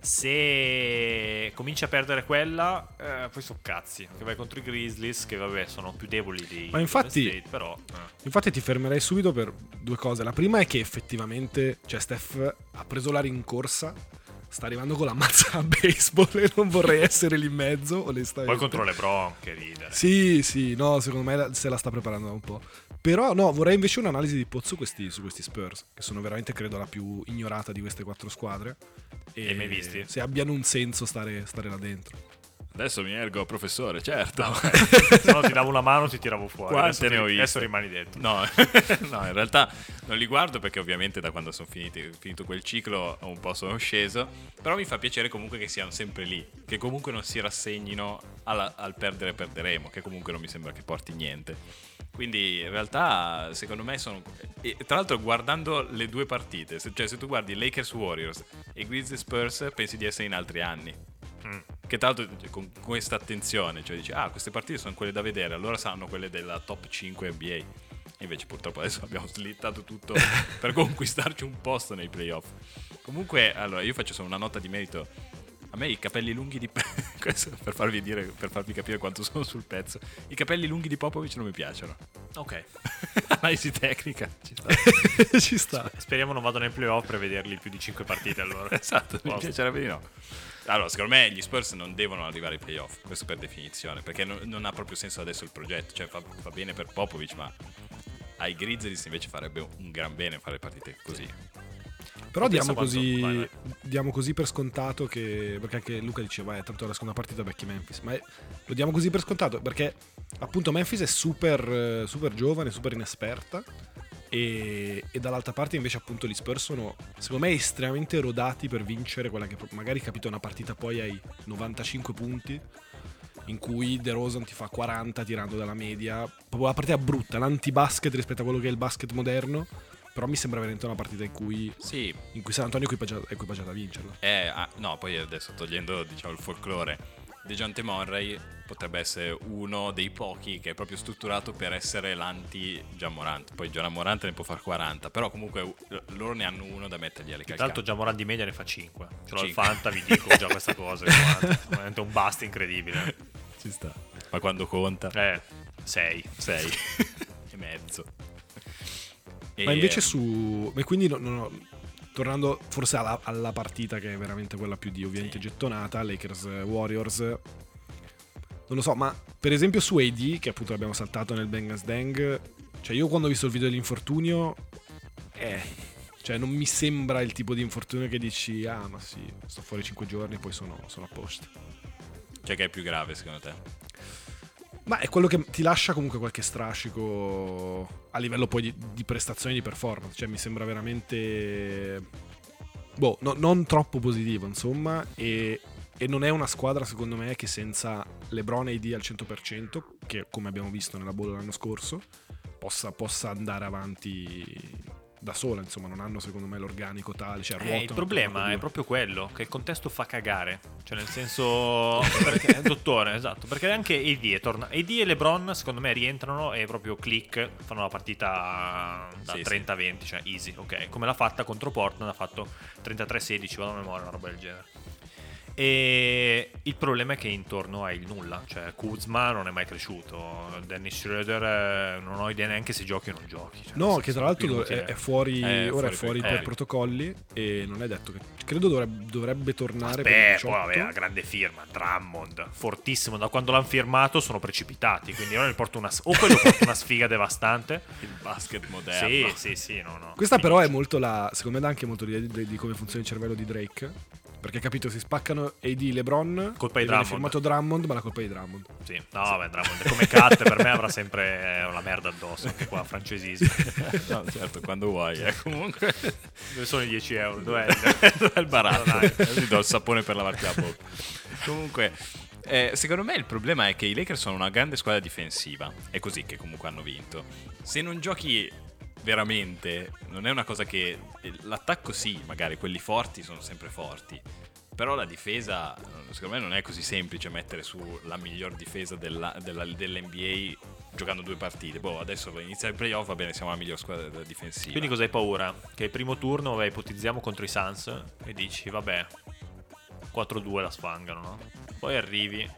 Se comincia a perdere quella, eh, poi sono cazzi. Che vai contro i Grizzlies, che vabbè sono più deboli di Ma infatti- State, però eh. Infatti ti fermerei subito per due cose. La prima è che effettivamente, cioè Steph ha preso la rincorsa, sta arrivando con la mazza a baseball e non vorrei essere lì in mezzo, onestamente. poi contro LeBron, che ridere. Sì, sì, no, secondo me se la sta preparando da un po'. Però no, vorrei invece un'analisi di Pozzo questi, su questi Spurs, che sono veramente, credo, la più ignorata di queste quattro squadre. E mai visti? Se abbiano un senso stare, stare là dentro. Adesso mi ergo, professore, certo. Se no ti davo una mano ti tiravo fuori. Quante adesso, ne ho ti- adesso rimani dentro. No, no, in realtà non li guardo perché ovviamente da quando sono finiti, finito quel ciclo un po' sono sceso, però mi fa piacere comunque che siano sempre lì, che comunque non si rassegnino alla- al perdere perderemo, che comunque non mi sembra che porti niente. Quindi in realtà secondo me sono... e tra l'altro guardando le due partite, se- cioè se tu guardi Lakers Warriors e Grizzlies Spurs pensi di essere in altri anni. Mm. Che tra l'altro cioè, con questa attenzione, cioè dici, ah, queste partite sono quelle da vedere, allora saranno quelle della top 5 NBA. Invece purtroppo adesso abbiamo slittato tutto per conquistarci un posto nei playoff. Comunque, allora, io faccio solo una nota di merito. A me i capelli lunghi di... questo per farvi, dire, per farvi capire quanto sono sul pezzo. I capelli lunghi di Popovic non mi piacciono. Ok. Analisi tecnica. Ci sta. Ci sta. Speriamo non vado nei playoff per vederli più di 5 partite allora. Esatto, mi Posto. piacerebbe di no. Allora, secondo me gli Spurs non devono arrivare ai playoff, questo per definizione, perché non, non ha proprio senso adesso il progetto, cioè fa, fa bene per Popovic, ma ai Grizzlies invece farebbe un gran bene fare partite così. Però diamo così, vai, vai. diamo così per scontato che. Perché anche Luca diceva, eh, tanto è la seconda partita vecchi Memphis. Ma è- lo diamo così per scontato perché appunto Memphis è super, super giovane, super inesperta. E, e dall'altra parte invece appunto gli Spurs sono secondo me estremamente rodati per vincere quella che magari capito una partita poi ai 95 punti in cui De Rosan ti fa 40 tirando dalla media proprio la partita brutta l'anti-basket rispetto a quello che è il basket moderno però mi sembra veramente una partita in cui Sì, in cui San Antonio è equipaggiato, è equipaggiato a vincerla. è, ah, no, poi adesso togliendo diciamo il folklore, DeJounte Murray potrebbe essere uno dei pochi che è proprio strutturato per essere l'anti Gian Morant. Poi Gian Morant ne può fare 40, però comunque loro ne hanno uno da mettergli alle Tra l'altro calcare. già Moran di media ne fa 5. Ce l'ho Cinque. Fanta, vi dico già questa cosa. veramente un bust incredibile. Ci sta. Ma quando conta? Eh, 6. 6 e mezzo. E- Ma invece su... E quindi no- no- no, tornando forse alla, alla partita che è veramente quella più di ovviamente gettonata, Lakers Warriors, non lo so, ma per esempio su AD, che appunto l'abbiamo saltato nel Bengals Dang, Cioè, io quando ho visto il video dell'infortunio, eh, cioè, non mi sembra il tipo di infortunio che dici, ah, ma sì, sto fuori 5 giorni e poi sono, sono a posto. Cioè che è più grave secondo te? Ma è quello che ti lascia comunque qualche strascico a livello poi di, di prestazioni di performance. Cioè, mi sembra veramente. Boh, no- non troppo positivo, insomma. E, e non è una squadra, secondo me, che senza LeBron e ID al 100%, che come abbiamo visto nella bolla l'anno scorso, possa, possa andare avanti da sola. Insomma, non hanno, secondo me, l'organico tale. Cioè, Eh, il problema è proprio quello, che il contesto fa cagare. Cioè, nel senso... perché, dottore, esatto. Perché anche AD torna- AD e LeBron, secondo me, rientrano e proprio click, fanno la partita da Sì, 30-20, cioè easy, ok. Come l'ha fatta contro Portland, ha fatto 33-16, vado a memoria, una roba del genere. E il problema è che intorno hai il nulla, cioè Kuzma non è mai cresciuto, Dennis Schroeder eh, non ho idea neanche se giochi o non giochi. cioè, No, che tra l'altro è, è fuori, Eh, ora fuori è fuori per- per eh. protocolli e non è detto che credo dovrebbe, dovrebbe tornare Beh, 18. poi vabbè, la grande firma, Drummond, fortissimo, da quando l'hanno firmato sono precipitati, quindi ora ne porta una, o quello porta una sfiga devastante. Il basket moderno. Sì, sì, sì, no, no. Questa però è molto la secondo me dà anche molto l'idea di, di come funziona il cervello di Drake perché capito si spaccano AD LeBron Colpa di Drummond. firmato Drummond ma la colpa è di Drummond Sì, no, vabbè, Drummond come cat per me avrà sempre eh, una merda addosso, anche qua, francesismo. No, certo, quando vuoi, eh, comunque. Dove sono i 10 euro? Dov'è il... Dov'è il baratto? Così do il sapone per lavarti la bocca. Comunque, eh, secondo me il problema è che i Lakers sono una grande squadra difensiva. È così che comunque hanno vinto. Se non giochi veramente, non è una cosa che... L'attacco sì, magari quelli forti sono sempre forti. Però la difesa, secondo me, non è così semplice mettere su la miglior difesa della- della- dell'NBA giocando due partite. Boh, adesso inizia il playoff, va bene, siamo la miglior squadra difensiva. Quindi cosa hai paura? Che il primo turno, vabbè, ipotizziamo contro i Suns e dici, vabbè, 4-2 la sfangano, no? Poi arrivi,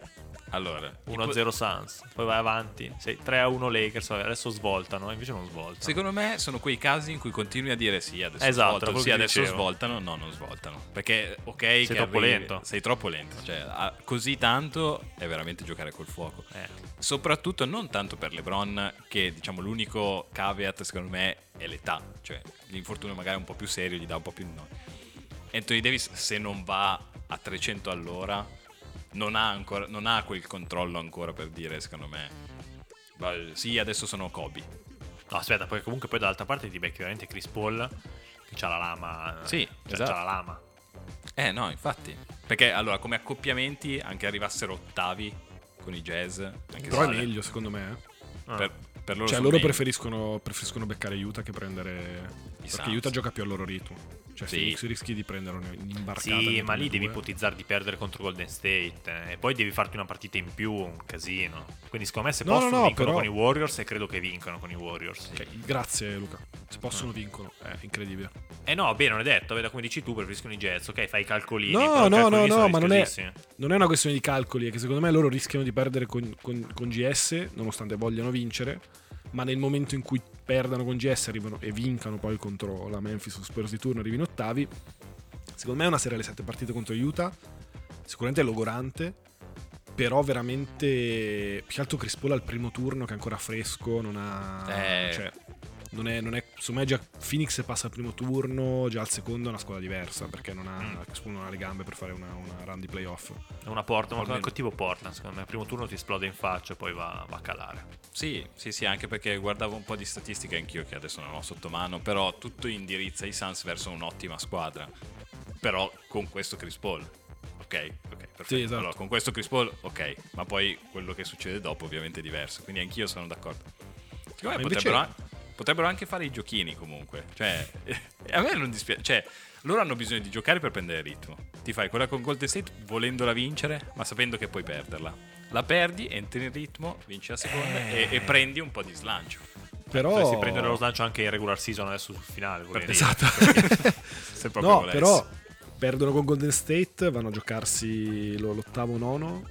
Allora, 1-0 Suns, poi vai avanti, sei 3-1 Lakers, adesso svoltano, invece non svoltano. Secondo me sono quei casi in cui continui a dire sì, adesso Esatto, svoltano, sì, adesso dicevo. svoltano, no, non svoltano. Perché, ok, sei troppo lento. Sei troppo lento, cioè, così tanto è veramente giocare col fuoco. Eh. Soprattutto non tanto per LeBron, che diciamo l'unico caveat secondo me è l'età, cioè l'infortunio magari un po' più serio gli dà un po' più di noi. Anthony Davis se non va a 300 all'ora non ha, ancora, non ha quel controllo ancora per dire secondo me "Beh, sì adesso sono Kobe No, aspetta, poi comunque poi dall'altra parte ti becchi veramente Chris Paul che c'ha la lama. Sì, cioè, esatto. c'ha la lama. Eh no, infatti. Perché allora, come accoppiamenti, anche arrivassero ottavi con i jazz. Anche però è se- meglio secondo me eh. Ah. Per, per loro cioè loro preferiscono, preferiscono beccare Utah che prendere perché Suns. Utah gioca più al loro ritmo cioè Sì. Phoenix rischi di prendere un'imbarcata Sì, ma lì devi ipotizzare di perdere contro Golden State eh, e poi devi farti una partita in più, un casino. Quindi secondo me se No, no, possono no, vincono però- con i Warriors e credo che vincano con i Warriors. Ok, grazie Luca se possono Ah. vincono è incredibile Eh no, beh, non è detto, vedi come dici tu, preferiscono i Jets, ok, fai i calcolini. No, no, no, calcolini no, sono ma non è, non è una questione di calcoli, è che secondo me loro rischiano di perdere con, con- con GS, nonostante vogliano vincere, ma nel momento in cui perdano con GS arrivano e vincano poi contro la Memphis o Spurs di turno, arrivino ottavi, secondo me è una serie alle sette partite contro Utah, sicuramente è logorante, però veramente più che altro Chris Paul al primo turno che è ancora fresco, non ha... Eh. Cioè, non è, non è, secondo me già Phoenix passa al primo turno, già al secondo è una squadra diversa perché non ha, Mm. Non ha le gambe per fare una, una run di playoff. È una porta, ma Almeno. cattivo porta, secondo me. Il primo turno ti esplode in faccia e poi va, va a calare. Sì, sì, sì, anche perché guardavo un po' di statistiche anch'io che adesso non ho sotto mano, però tutto indirizza i Suns verso un'ottima squadra. Però con questo Chris Paul. Ok, ok, perfetto. Sì, esatto. Allora, con questo Chris Paul, ok, ma poi quello che succede dopo ovviamente è diverso, quindi anch'io sono d'accordo. Secondo me invece- potrebbero, potrebbero anche fare i giochini comunque, cioè a me non dispiace, cioè loro hanno bisogno di giocare per prendere il ritmo. Ti fai quella con Golden State volendola vincere, ma sapendo che puoi perderla. La perdi, entri in ritmo, vinci la seconda e, e prendi un po' di slancio. Però... Potresti prendere lo slancio anche in regular season adesso sul finale. dire. Esatto. Se proprio no, volessi. però perdono con Golden State, vanno a giocarsi lo- l'ottavo nono.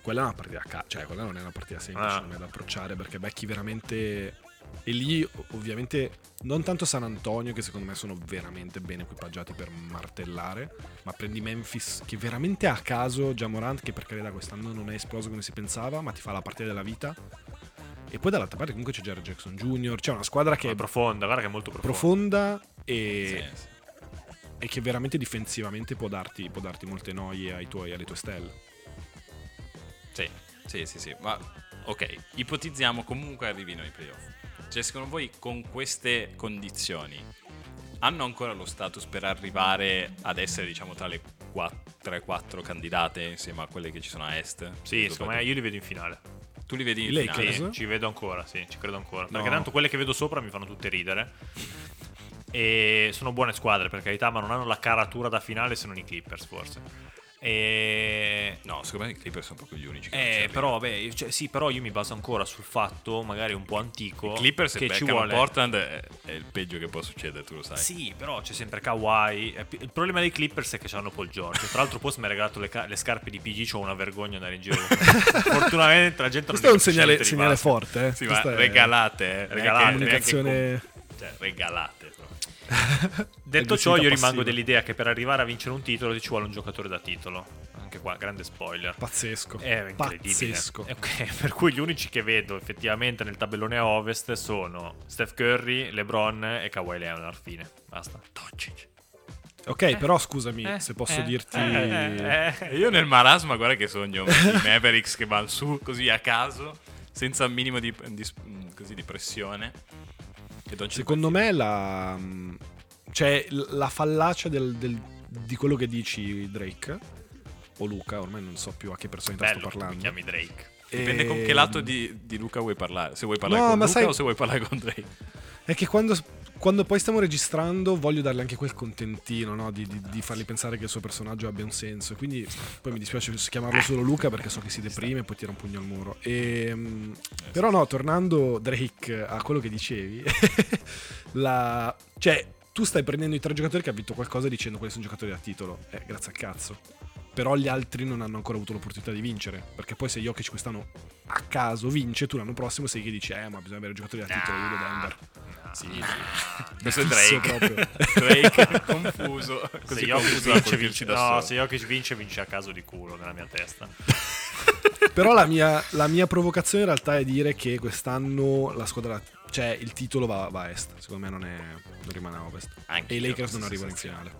Quella è una partita cioè quella non è una partita semplice Ah. da approcciare perché becchi veramente e lì ovviamente non tanto San Antonio che secondo me sono veramente ben equipaggiati per martellare, ma prendi Memphis che veramente a caso già Morant che per carità quest'anno non è esploso come si pensava, ma ti fa la partita della vita. E poi dall'altra parte comunque c'è Jared Jackson Jr., c'è una squadra che È è profonda, guarda che è molto profonda. profonda e, Sì, sì. e che veramente difensivamente può darti, può darti molte noie ai tuoi, alle tue stelle. Sì, sì, sì, sì. Ma ok, ipotizziamo comunque arrivino ai playoff. Cioè, secondo voi con queste condizioni hanno ancora lo status per arrivare ad essere, diciamo, tra le 3-4 candidate insieme a quelle che ci sono a est? Sì, secondo me io li vedo in finale. Tu li vedi in Lakers? finale? Sì, ci vedo ancora, sì, ci credo ancora. Perché No. tanto quelle che vedo sopra mi fanno tutte ridere. E sono buone squadre, per carità, ma non hanno la caratura da finale se non i Clippers, forse. E... No, secondo me i Clippers sono proprio gli unici non Eh, però, vabbè, cioè, sì, però io mi baso ancora sul fatto, magari un po' antico, I Clippers che ci vuole... Portland è, è il peggio che può succedere, tu lo sai. Sì, però c'è sempre Kawhi. Il problema dei Clippers è che hanno Paul George. Tra l'altro, post mi ha regalato le, ca- le scarpe di PG. C'ho una vergogna andare in giro. Fortunatamente la gente non Questo è un segnale, segnale forte. Eh. Sì, ma regalate, eh. Regalate, comunicazione. neanche cioè, regalate. Detto ciò, io rimango passiva. dell'idea che per arrivare a vincere un titolo ci vuole un giocatore da titolo. Anche qua, grande spoiler. Pazzesco. È incredibile. Pazzesco. Ok, per cui gli unici che vedo effettivamente nel tabellone a ovest sono Steph Curry, LeBron e Kawhi Leonard. Fine. Basta. Doncic. Ok, però scusami Eh, se posso eh, dirti... eh, eh, eh. Io nel marasma, guarda che sogno i Mavericks che vanno su così a caso, senza un minimo di, di- così, di pressione. E Secondo me la... Cioè, l- la fallacia del- del- di quello che dici Drake o Luca, ormai non so più a che personalità Bello, sto che mi parlando. chiami Drake. Dipende con Ehm, che lato di, di Luca vuoi parlare. Se vuoi parlare No, con Luca sai- o se vuoi parlare con Drake. È che quando, quando poi stiamo registrando voglio darle anche quel contentino, no? Di, di- di fargli pensare che il suo personaggio abbia un senso. Quindi poi mi dispiace chiamarlo solo Luca perché so che si deprime e poi tira un pugno al muro. E, però no, tornando Drake a quello che dicevi, la, cioè tu stai prendendo i tre giocatori che hanno vinto qualcosa dicendo quali sono giocatori da titolo. Eh, grazie al cazzo. Però gli altri non hanno ancora avuto l'opportunità di vincere. Perché poi se Jokic quest'anno a caso vince, tu l'anno prossimo sei che dici, eh ma bisogna avere giocatori da titolo, io vedo Denver. Sì, sì. Questo è Drake. Drake confuso. Se Così Jokic confuso da vince, colpirci vince, da no, solo. se Jokic vince, vince a caso di culo nella mia testa. Però la mia, la mia provocazione in realtà è dire che quest'anno la squadra, cioè il titolo va, va a est, secondo me non, è, non rimane a ovest. Anche e i Lakers non arrivano in finale.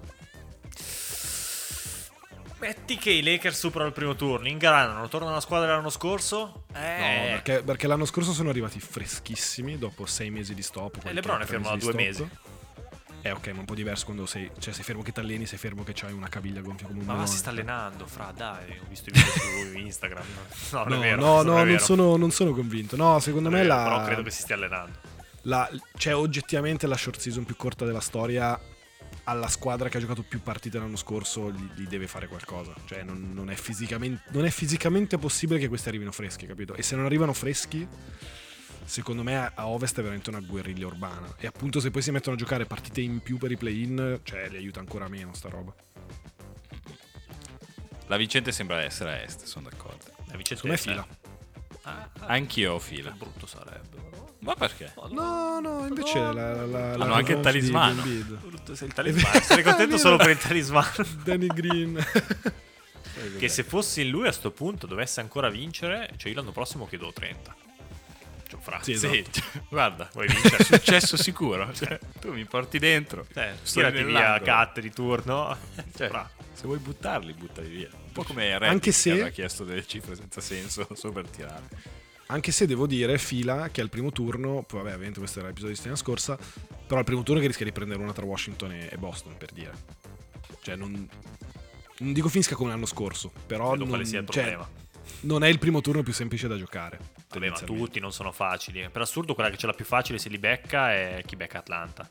Metti che i Lakers superano il primo turno, ingranano, tornano alla squadra dell'anno scorso. No, Eh, perché, perché l'anno scorso sono arrivati freschissimi dopo sei mesi di stop. qualche- LeBron è fermo da due mesi. Eh ok, ma un po' diverso quando sei, cioè sei fermo che ti alleni, sei fermo che c'hai una caviglia gonfia come un Ma melone. si sta allenando, fra, dai, ho visto i video su Instagram. No, non No, è vero. no, non no, è non, sono, non sono convinto. No, secondo Non è me vero, la, Però credo che si stia allenando. la- c'è oggettivamente la short season più corta della storia alla squadra che ha giocato più partite l'anno scorso gli, gli deve fare qualcosa cioè non, non è fisicamente, non è fisicamente possibile che questi arrivino freschi capito e se non arrivano freschi secondo me a ovest è veramente una guerriglia urbana e appunto se poi si mettono a giocare partite in più per i play-in cioè li aiuta ancora meno sta roba La vincente sembra essere a est, sono d'accordo. La vincente secondo me fila Ah, ah, Anch'io ho che fila. brutto sarebbe. però. Ma perché? no no invece la, la, la, la Hanno anche il talismano. Il talismano. Sarei contento solo per il talismano. Danny Green che se fossi in lui a sto punto dovesse ancora vincere, cioè io l'anno prossimo chiedo 30. Cioè, fra. Sì, Sì, esatto. cioè, guarda, Vuoi vincere? successo sicuro. Cioè, tu mi porti dentro. Sto tirati via cat di turno. Cioè, Fra. se vuoi buttarli, buttali via. Un po' come Reddit Anche che se- aveva chiesto delle cifre senza senso solo per tirare. Anche se devo dire, fila che al primo turno, poi vabbè, ovviamente questo era l'episodio di settimana scorsa, però al primo turno che rischia di prendere una tra Washington e, Boston, per dire. Cioè, non, non dico finisca come l'anno scorso, però Vedo non, quale sia il cioè, problema. non è il primo turno più semplice da giocare. Vabbè, ma tutti non sono facili. Per assurdo, quella che ce l'ha più facile se li becca è chi becca Atlanta.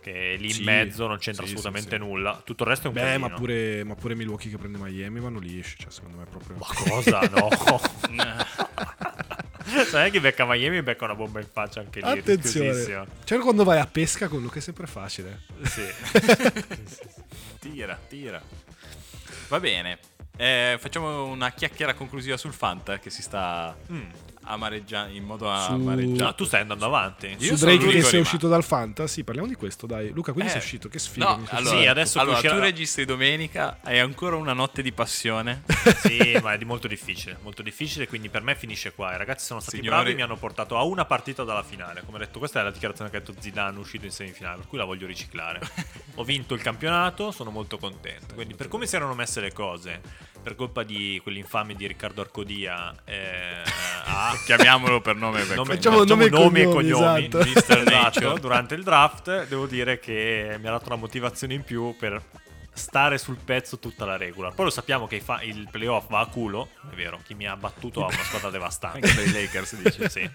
Che lì in Sì, mezzo non c'entra sì, assolutamente sì. nulla. Tutto il resto è un Beh, casino. ma pure, ma pure Milwaukee che prende Miami vanno lisci, cioè secondo me è proprio... Ma cosa? No. Sai chi becca Miami e becca una bomba in faccia anche lì. Attenzione, cioè quando vai a pesca con Luca è sempre facile. Sì. Tira, tira. Va bene. Eh, facciamo una chiacchiera conclusiva sul Fanta che si sta Mm. Amareggia- in modo amareggiato. Ah, tu stai andando avanti. Io Su Drake che sei rimasto. uscito dal Fantasy, parliamo di questo, dai. Luca, quindi Eh, sei uscito, che sfiga. No, allora, Sì, adesso allora uscirà- tu registri domenica, hai ancora una notte di passione. Sì, ma è di molto difficile, molto difficile, quindi per me finisce qua. I ragazzi sono stati Signori- bravi e mi hanno portato a una partita dalla finale. Come ho detto, questa è la dichiarazione che ha detto Zidane uscito in semifinale, per cui la voglio riciclare. ho vinto il campionato, sono molto contento. Quindi per come si erano messe le cose, per colpa di quell'infame di Riccardo Arcodia, eh, a Chiamiamolo per nome perché Nome- Facciamo nome e nomi e cognomi, cognomi, esatto. Mr. Nature. Esatto, durante il draft devo dire che mi ha dato una motivazione in più per stare sul pezzo tutta la regola. Poi lo sappiamo che fa- il playoff va a culo, è vero, chi mi ha battuto ha una squadra devastante. Anche per i Lakers, dice. Sì.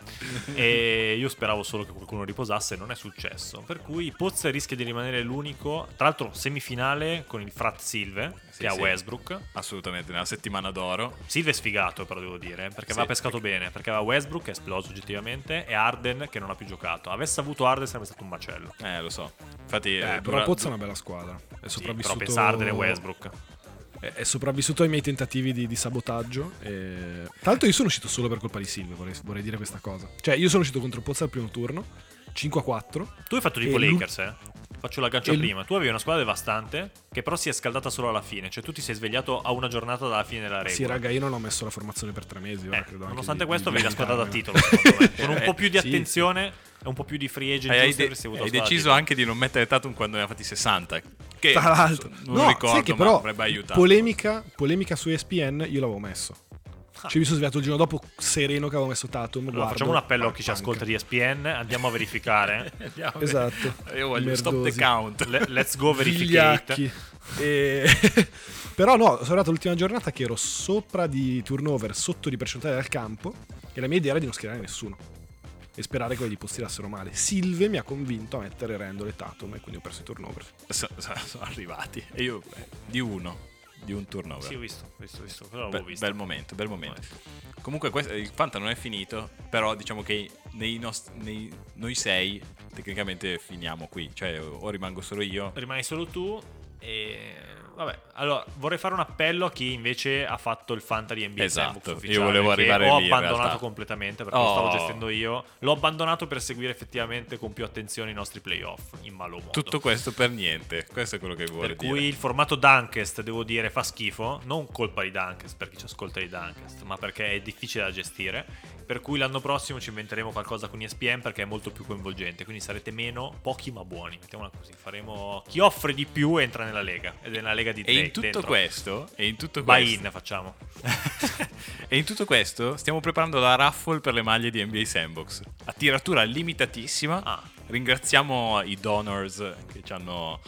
E io speravo solo che qualcuno riposasse, non è successo. Per cui Pozza rischia di rimanere l'unico, tra l'altro semifinale con il frat Silve, Sì, che ha sì. Westbrook. Assolutamente, nella settimana d'oro. Silve è sfigato, però devo dire, perché Sì, aveva pescato bene, perché aveva Westbrook che è esploso oggettivamente e Arden che non ha più giocato. Avesse avuto Arden sarebbe stato un macello. Eh, lo so. Infatti, Eh, eh, però dura- Pozza è una bella squadra. È sopravvissuto. Pensa Arden e Westbrook. È sopravvissuto ai miei tentativi di, di sabotaggio. E... Tra l'altro, io sono uscito solo per colpa di Silve. Vorrei, vorrei dire questa cosa. Cioè, io sono uscito contro Pozza al primo turno. 5 a 4. Tu hai fatto tipo Lakers, eh? Faccio l'aggancio E lu- prima. Tu avevi una squadra devastante che però si è scaldata solo alla fine. Cioè tu ti sei svegliato a una giornata dalla fine della regola. Sì, raga, io non ho messo la formazione per tre mesi. ora Eh, credo nonostante di- questo avevi la squadra da titolo, secondo me. Con un Eh, po' più di sì, attenzione e un po' più di free agent hai, giusti de- hai la deciso anche di non mettere Tatum quando ne ha fatti 60. Che Tra l'altro, non no, ricordo, sai che però avrebbe aiutato. polemica, polemica su ESPN io l'avevo messo. Ah. Cioè, mi sono svegliato il giorno dopo sereno che avevo messo Tatum. Allora, guardo, facciamo un appello a chi ci ascolta di ESPN, andiamo a verificare. Andiamo- Esatto. Io voglio stop the Merdosi. count. Le- let's go verificate. E... Però no, sono arrivato l'ultima giornata che ero sopra di turnover, sotto di percentuale dal campo e la mia idea era di non schierare nessuno e sperare che quelli di posti tirassero male. Silve mi ha convinto a mettere Randall e Tatum e quindi ho perso i turnover. So- so- sono arrivati. E io eh, di uno, di un turnover. Sì, ho visto, ho visto, ho visto. Quello Be- visto. bel momento, bel momento. Comunque questo- il Fanta non è finito, però diciamo che nei nost- nei- noi sei tecnicamente finiamo qui, cioè o rimango solo io. Rimani solo tu e... Vabbè, allora vorrei fare un appello a chi invece ha fatto il Fanta di NBA Esatto, io volevo arrivare ho lì, in abbandonato completamente perché lo stavo Oh. gestendo io. L'ho abbandonato per seguire effettivamente con più attenzione i nostri playoff in malo modo. Tutto questo per niente, questo è quello che vuole Per dire. cui il formato Dunkest, devo dire, fa schifo. Non colpa di Dunkest per chi ci ascolta di Dunkest, ma perché è difficile da gestire. Per cui l'anno prossimo ci inventeremo qualcosa con ESPN perché è molto più coinvolgente. Quindi sarete meno, pochi ma buoni. Mettiamola così. Faremo. Chi offre di più entra nella lega. Ed è nella lega di E in tutto dentro. questo, e in tutto questo, in facciamo. e in tutto questo stiamo preparando la raffle per le maglie di NBA Sandbox. A tiratura limitatissima. Ah. Ringraziamo i donors che ci hanno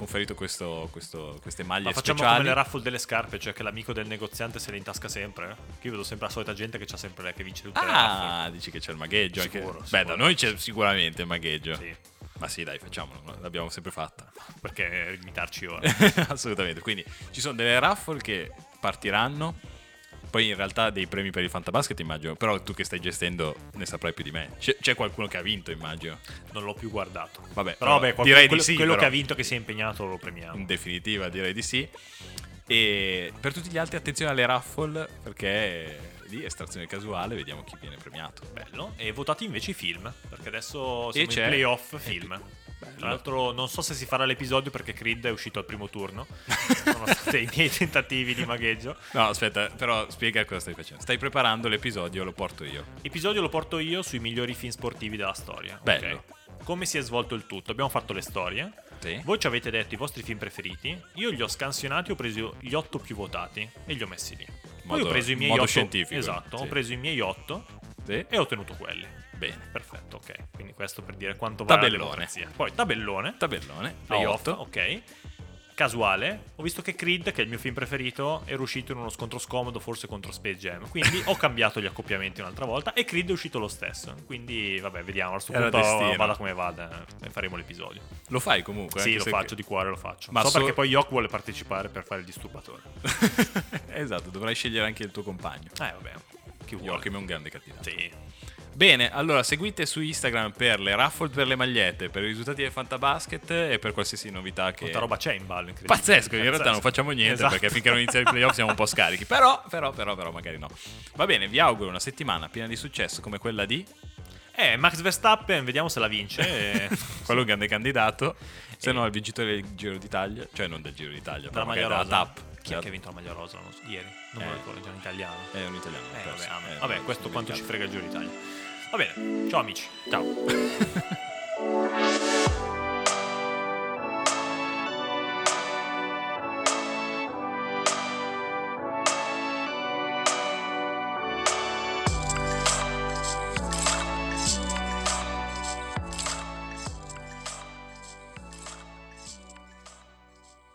conferito questo- questo- queste maglie Ma facciamo speciali. come le raffle delle scarpe, cioè che l'amico del negoziante se le intasca sempre. Che io vedo sempre la solita gente che c'ha sempre che vince tutte le raffle. Ah, dici che c'è il magheggio anche. Sicuro, Beh, sicuro. da noi c'è sicuramente il magheggio. Sì, Ma sì, dai, facciamolo, l'abbiamo sempre fatta. perché limitarci ora. Assolutamente. Quindi ci sono delle raffle che partiranno. Poi in realtà dei premi per il Fantabasket immagino. Però tu che stai gestendo ne saprai più di me. C'è, c'è qualcuno che ha vinto immagino. Non l'ho più guardato. Vabbè, Però vabbè, qualcuno- direi quello, di sì. quello però. che ha vinto che si è impegnato lo premiamo. In definitiva direi di sì. E per tutti gli altri attenzione alle raffle perché lì estrazione casuale, vediamo chi viene premiato. Bello. E votati invece i film, perché adesso siamo c'è- in playoff e film. Tra l'altro non so se si farà l'episodio perché Creed è uscito al primo turno. Sono stati i miei tentativi di magheggio. No, aspetta, però spiega cosa stai facendo. Stai preparando l'episodio, lo porto io. Episodio lo porto io sui migliori film sportivi della storia. Bello. Come si è svolto il tutto? Abbiamo fatto le storie. Sì. Voi ci avete detto i vostri film preferiti. Io li ho scansionati, ho preso gli otto più votati e li ho messi lì. Poi Modo- ho preso i miei modo otto. scientifico, Esatto, sì. ho preso i miei otto Sì. e ho ottenuto quelli. Bene. Perfetto, ok. Quindi questo per dire quanto vale la Tabellone. democrazia. Poi tabellone, Tabellone. playoff, ok. Casuale, ho visto che Creed, che è il mio film preferito, è uscito in uno scontro scomodo, forse contro Space Jam. Quindi ho cambiato gli accoppiamenti un'altra volta e Creed è uscito lo stesso. Quindi, vabbè, vediamo. A questo Era punto destino. vada come vada e faremo l'episodio. Lo fai comunque? sì, lo faccio di cuore, lo faccio. Ma so so- perché poi Yok vuole partecipare per fare il disturbatore. esatto, dovrai scegliere anche il tuo compagno. Eh, vabbè. Chi vuole? Joachim è un grande candidato. Sì. Bene, allora seguite su Instagram per le raffle per le magliette, per i risultati del Fantabasket e per qualsiasi novità che... Quanta roba c'è in ballo, incredibile. Pazzesco, in realtà non facciamo niente Esatto. perché finché non iniziano i playoff siamo un po' scarichi. Però, però, però, però, magari no. Va bene, vi auguro una settimana piena di successo come quella di Eh, Max Verstappen, vediamo se la vince. quello un grande candidato, se no il vincitore del Giro d'Italia, cioè non del Giro d'Italia, maglia della rosa. TAP chi è che ha vinto la maglia rosa ieri? Non eh, me lo eh. ricordo, è un italiano. È un italiano. Eh, vabbè, ah, vabbè, vabbè questo quanto ci frega il Giro d'Italia. Va bene, ciao amici, ciao.